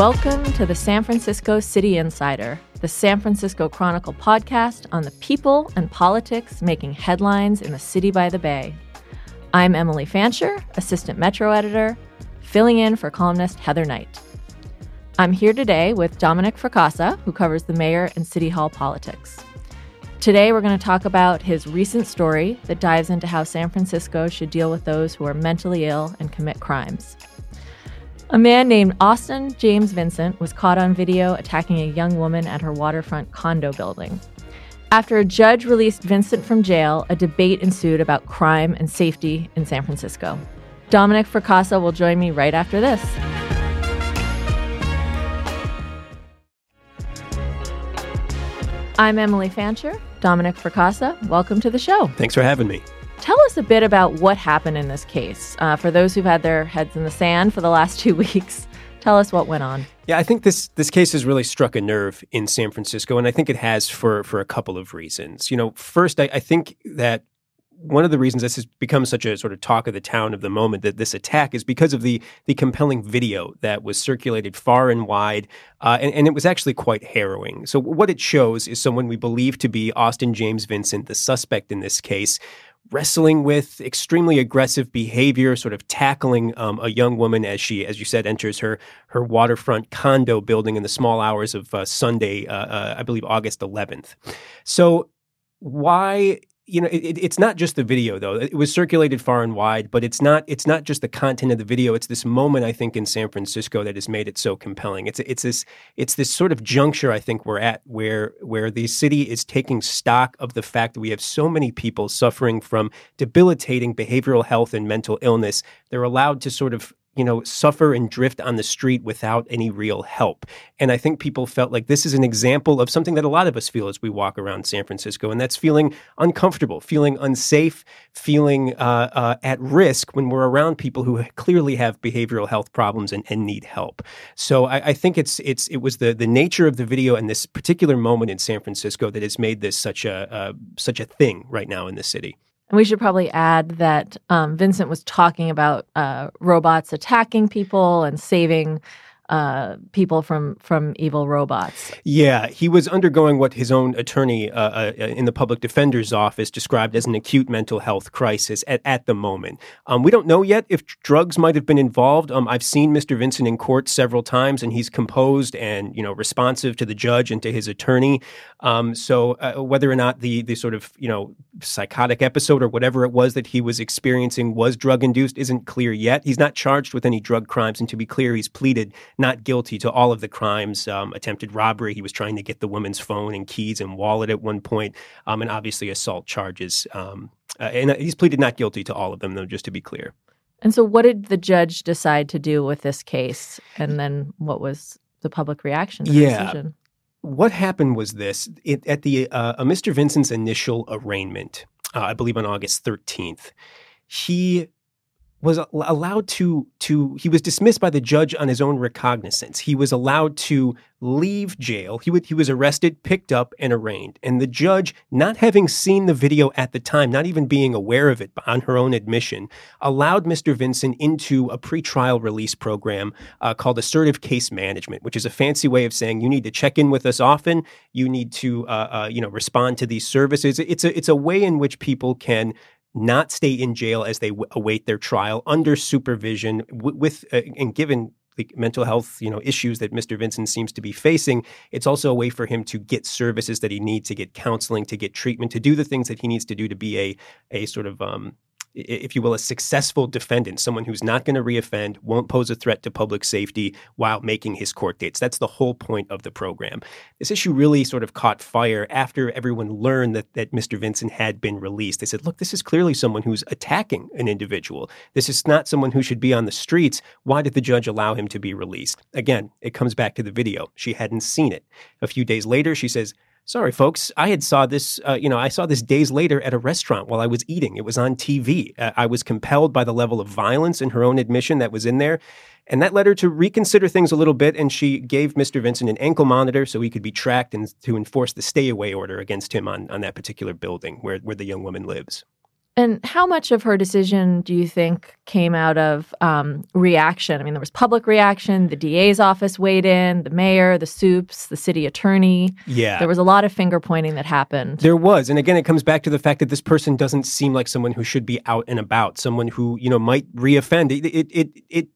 Welcome to the San Francisco City Insider, the San Francisco Chronicle podcast on the people and politics making headlines in the city by the bay. I'm Emily Fancher, assistant metro editor, filling in for columnist Heather Knight. I'm here today with Dominic Fracassa, who covers the mayor and city hall politics. Today, we're going to talk about his recent story that dives into how San Francisco should deal with those who are mentally ill and commit crimes. A man named Austin James Vincent was caught on video attacking a young woman at her waterfront condo building. After a judge released Vincent from jail, a debate ensued about crime and safety in San Francisco. Dominic Fracassa will join me right after this. I'm Emily Fancher. Dominic Fracassa, welcome to the show. Thanks for having me. Us a bit about what happened in this case. Uh, for those who've had their heads in the sand for the last two weeks, tell us what went on. Yeah, I think this this case has really struck a nerve in San Francisco, and I think it has for for a couple of reasons. You know, first, I, I think that one of the reasons this has become such a sort of talk of the town of the moment that this attack is because of the the compelling video that was circulated far and wide, uh, and, and, it was actually quite harrowing. So what it shows is someone we believe to be Austin James Vincent, the suspect in this case, wrestling with extremely aggressive behavior, sort of tackling um, a young woman as she, as you said, enters her her waterfront condo building in the small hours of uh, Sunday, uh, uh I believe August 11th. So why you know, it, it's not just the video though. It was circulated far and wide, but it's not. It's not just the content of the video. It's this moment I think in San Francisco that has made it so compelling. It's it's this it's this sort of juncture I think we're at where where the city is taking stock of the fact that we have so many people suffering from debilitating behavioral health and mental illness. They're allowed to sort of you know, suffer and drift on the street without any real help. And I think people felt like this is an example of something that a lot of us feel as we walk around San Francisco, and that's feeling uncomfortable, feeling unsafe, feeling uh, uh, at risk when we're around people who clearly have behavioral health problems and, and need help. So I, I, think it's it's it was the the nature of the video and this particular moment in San Francisco that has made this such a uh, such a thing right now in the city. And we should probably add that um, Vincent was talking about uh, robots attacking people and saving uh, people from from evil robots. Yeah, he was undergoing what his own attorney uh, uh, in the public defender's office described as an acute mental health crisis at, at the moment. Um, we don't know yet if drugs might have been involved. Um, I've seen Mr. Vincent in court several times, and he's composed and you know responsive to the judge and to his attorney. Um, so uh, whether or not the the sort of you know psychotic episode or whatever it was that he was experiencing was drug induced isn't clear yet. He's not charged with any drug crimes, and to be clear, he's pleaded not guilty to all of the crimes. Um, attempted robbery. He was trying to get the woman's phone and keys and wallet at one point, um, and obviously assault charges. Um, uh, and he's pleaded not guilty to all of them, though, just to be clear. And so, what did the judge decide to do with this case? And then, what was the public reaction to yeah. the decision? What happened was this: it, at the uh, Mr. Vincent's initial arraignment, uh, I believe on August 13th, he was allowed to to he was dismissed by the judge on his own recognizance. He was allowed to leave jail. He would, he was arrested, picked up, and arraigned. And the judge, not having seen the video at the time, not even being aware of it on her own admission, allowed Mr. Vincent into a pretrial release program uh, called assertive case management, which is a fancy way of saying you need to check in with us often. You need to uh, uh, you know respond to these services. It's a it's a way in which people can not stay in jail as they w- await their trial under supervision w- with uh, and given the mental health you know issues that Mr. Vincent seems to be facing it's also a way for him to get services that he needs to get counseling to get treatment to do the things that he needs to do to be a a sort of um, if you will, a successful defendant, someone who's not going to reoffend, won't pose a threat to public safety while making his court dates. That's the whole point of the program. This issue really sort of caught fire after everyone learned that, that Mr. Vincent had been released. They said, look, this is clearly someone who's attacking an individual. This is not someone who should be on the streets. Why did the judge allow him to be released? Again, it comes back to the video. She hadn't seen it. A few days later, she says, Sorry, folks. I had saw this. Uh, you know, I saw this days later at a restaurant while I was eating. It was on TV. Uh, I was compelled by the level of violence in her own admission that was in there, and that led her to reconsider things a little bit. And she gave Mr. Vincent an ankle monitor so he could be tracked and to enforce the stay away order against him on on that particular building where where the young woman lives. And how much of her decision do you think came out of um, reaction? I mean, there was public reaction. The DA's office weighed in, the mayor, the soups, the city attorney. Yeah. There was a lot of finger pointing that happened. There was. And again, it comes back to the fact that this person doesn't seem like someone who should be out and about, someone who, you know, might reoffend. It, it, it, it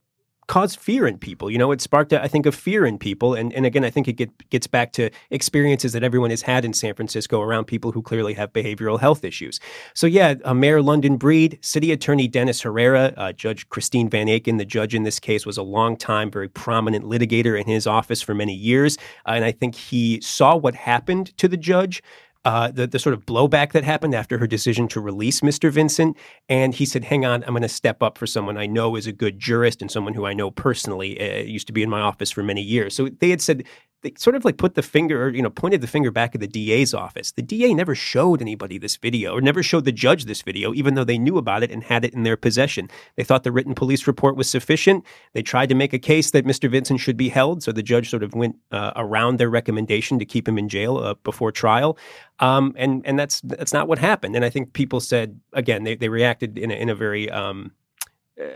caused fear in people. You know, it sparked, I think, a fear in people. And, and again, I think it get, gets back to experiences that everyone has had in San Francisco around people who clearly have behavioral health issues. So, yeah, uh, Mayor London Breed, City Attorney Dennis Herrera, uh, Judge Christine Van Aken, the judge in this case, was a long time, very prominent litigator in his office for many years. Uh, and I think he saw what happened to the judge uh, the, the sort of blowback that happened after her decision to release Mr. Vincent. And he said, hang on, I'm going to step up for someone I know is a good jurist and someone who I know personally. Uh, used to be in my office for many years. So they had said, they sort of like put the finger or you know pointed the finger back at the DA's office. The DA never showed anybody this video or never showed the judge this video even though they knew about it and had it in their possession. They thought the written police report was sufficient. They tried to make a case that Mr. Vincent should be held, so the judge sort of went uh, around their recommendation to keep him in jail uh, before trial. Um, and and that's that's not what happened. And I think people said again they they reacted in a, in a very um,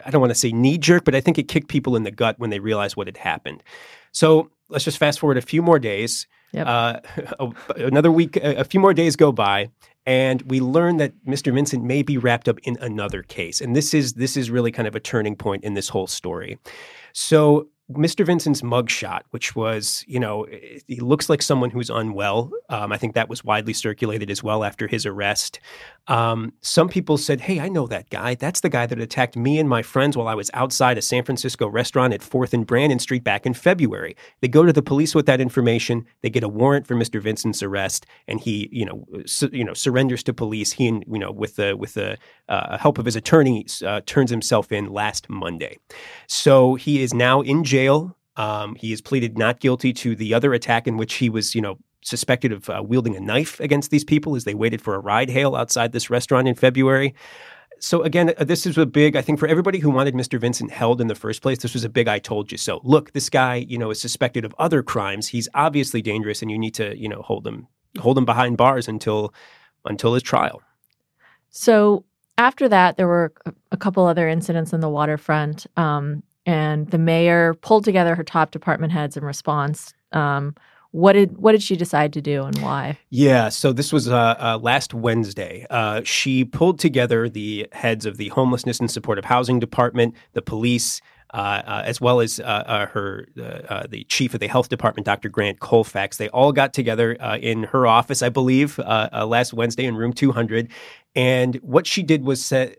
I don't want to say knee jerk, but I think it kicked people in the gut when they realized what had happened. So let's just fast forward a few more days. Yep. Uh, another week, a few more days go by, and we learn that Mr. Vincent may be wrapped up in another case. And this is this is really kind of a turning point in this whole story. So Mr. Vincent's mugshot, which was, you know, he looks like someone who's unwell. Um, I think that was widely circulated as well after his arrest. Um, some people said, hey, I know that guy. That's the guy that attacked me and my friends while I was outside a San Francisco restaurant at 4th and Brannan Street back in February. They go to the police with that information. They get a warrant for Mr. Vincent's arrest, and he, you know, su- you know, surrenders to police. He, and, you know, with the with the uh, help of his attorney, uh, turns himself in last Monday. So he is now in jail jail. Um, he has pleaded not guilty to the other attack in which he was, you know, suspected of uh, wielding a knife against these people as they waited for a ride hail outside this restaurant in February. So again, uh, this is a big. I think for everybody who wanted Mr. Vincent held in the first place, this was a big "I told you so." Look, this guy, you know, is suspected of other crimes. He's obviously dangerous, and you need to, you know, hold him, hold him behind bars until, until his trial. So after that, there were a couple other incidents on the waterfront. Um, and the mayor pulled together her top department heads in response. Um, what did what did she decide to do and why? Yeah, so this was uh, uh, last Wednesday. Uh, she pulled together the heads of the homelessness and supportive housing department, the police, uh, uh, as well as uh, uh her uh, the chief of the health department, Dr. Grant Colfax. They all got together in her office, I believe, last Wednesday in room 200. And what she did was set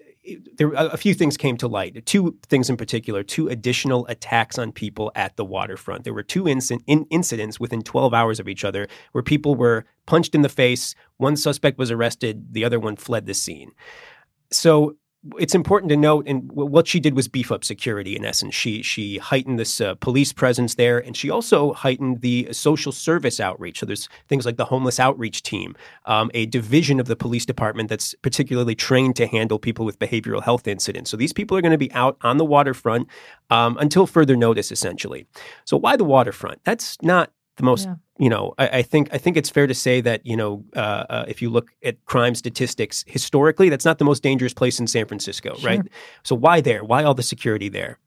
there a few things came to light. Two things in particular, two additional attacks on people at the waterfront. There were two in- incidents within 12 hours of each other where people were punched in the face. One suspect was arrested, the other one fled the scene. So it's important to note, and what she did was beef up security. In essence, she she heightened this uh, police presence there, and she also heightened the social service outreach. So there's things like the homeless outreach team, um, a division of the police department that's particularly trained to handle people with behavioral health incidents. So these people are going to be out on the waterfront um, until further notice, essentially. So why the waterfront? That's not the most yeah. you know I, I, think i think it's fair to say that you know uh, uh, if you look at crime statistics historically that's not the most dangerous place in san francisco sure. right so why there why all the security there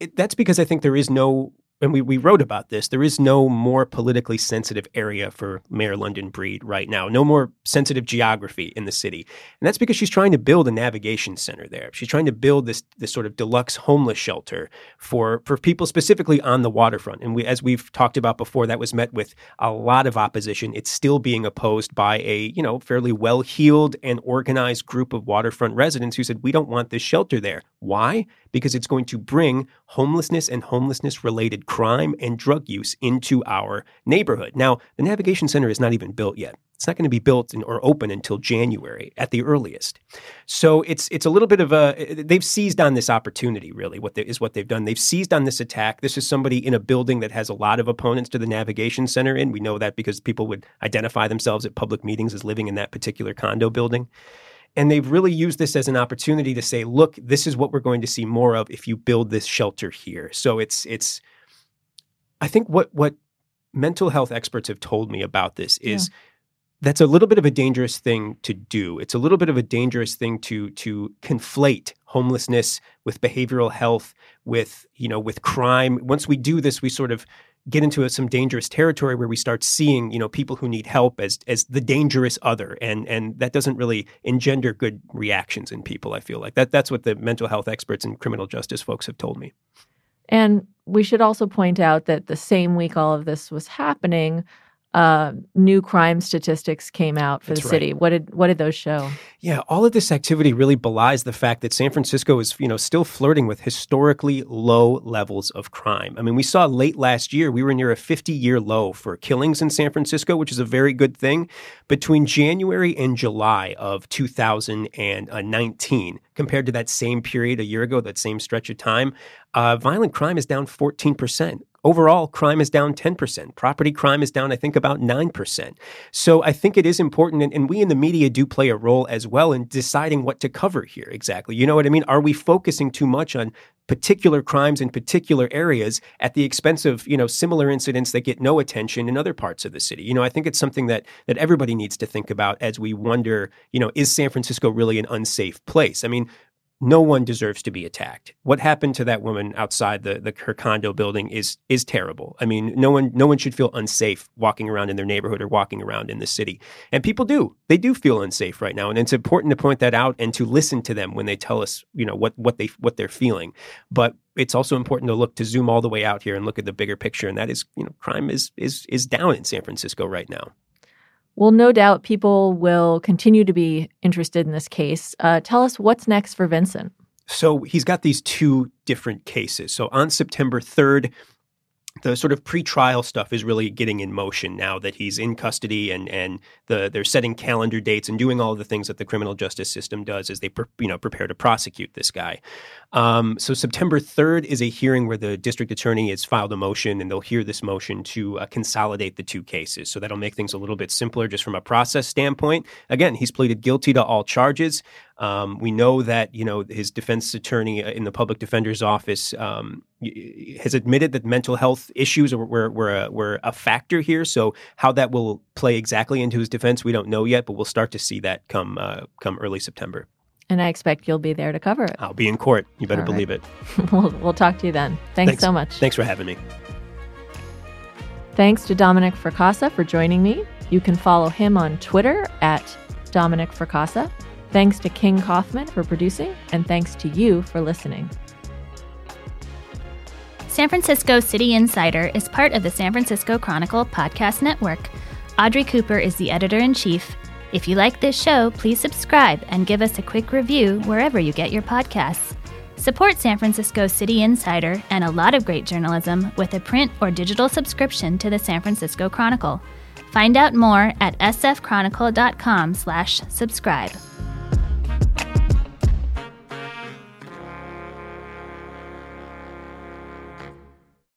it, that's because i think there is no and we, we wrote about this, there is no more politically sensitive area for Mayor London Breed right now, no more sensitive geography in the city. And that's because she's trying to build a navigation center there. She's trying to build this, this sort of deluxe homeless shelter for, for people specifically on the waterfront. And we, as we've talked about before, that was met with a lot of opposition. It's still being opposed by a, you know, fairly well-heeled and organized group of waterfront residents who said, we don't want this shelter there. Why? Because it's going to bring homelessness and homelessness related crime and drug use into our neighborhood. Now, the Navigation Center is not even built yet. It's not going to be built in, or open until January at the earliest. So it's it's a little bit of a they've seized on this opportunity. Really, what they, is what they've done. They've seized on this attack. This is somebody in a building that has a lot of opponents to the Navigation Center. In we know that because people would identify themselves at public meetings as living in that particular condo building. And they've really used this as an opportunity to say, look, this is what we're going to see more of if you build this shelter here. So it's it's I think what what mental health experts have told me about this is yeah. that's a little bit of a dangerous thing to do. It's a little bit of a dangerous thing to to conflate homelessness with behavioral health, with you know, with crime. Once we do this, we sort of get into a, some dangerous territory where we start seeing you know people who need help as as the dangerous other, and and that doesn't really engender good reactions in people. I feel like that that's what the mental health experts and criminal justice folks have told me. And we should also point out that the same week all of this was happening, uh, new crime statistics came out for That's the city. right. What did what did those show? Yeah, all of this activity really belies the fact that San Francisco is, you know, still flirting with historically low levels of crime. I mean, we saw late last year we were near a 50-year low for killings in San Francisco, which is a very good thing. Between January and July of 2019, compared to that same period a year ago, that same stretch of time, uh, violent crime is down 14%. Overall, crime is down 10%. Property crime is down, I think, about 9%. So I think it is important, and, and we in the media do play a role as well in deciding what to cover here exactly. You know what I mean? Are we focusing too much on particular crimes in particular areas at the expense of you know similar incidents that get no attention in other parts of the city you know i think it's something that that everybody needs to think about as we wonder you know is san francisco really an unsafe place i mean no one deserves to be attacked. What happened to that woman outside the, the her condo building is is terrible. I mean, no one no one should feel unsafe walking around in their neighborhood or walking around in the city. And people do. They do feel unsafe right now. And it's important to point that out and to listen to them when they tell us, you know, what what they what they're feeling. But it's also important to look to zoom all the way out here and look at the bigger picture. And that is, you know, crime is is is down in San Francisco right now. Well, no doubt people will continue to be interested in this case. Uh, tell us what's next for Vincent. So he's got these two different cases. So on September 3rd, the sort of pre-trial stuff is really getting in motion now that he's in custody and and the they're setting calendar dates and doing all the things that the criminal justice system does as they pre, you know prepare to prosecute this guy. Um, so September 3rd is a hearing where the district attorney has filed a motion and they'll hear this motion to uh, consolidate the two cases. So that'll make things a little bit simpler just from a process standpoint. Again, he's pleaded guilty to all charges. Um, we know that you know his defense attorney uh, in the public defender's office um, has admitted that mental health issues were, were, a, were a factor here. So how that will play exactly into his defense, we don't know yet, but we'll start to see that come uh, come early September. And I expect you'll be there to cover it. I'll be in court. You better All right. believe it. we'll, we'll talk to you then. Thanks, Thanks. so much. Thanks for having me. Thanks to Dominic Fracassa for joining me. You can follow him on Twitter at Dominic Fracassa. Thanks to King Kaufman for producing, and thanks to you for listening. San Francisco City Insider is part of the San Francisco Chronicle podcast network. Audrey Cooper is the editor in chief. If you like this show, please subscribe and give us a quick review wherever you get your podcasts. Support San Francisco City Insider and a lot of great journalism with a print or digital subscription to the San Francisco Chronicle. Find out more at sfchronicle.com/subscribe.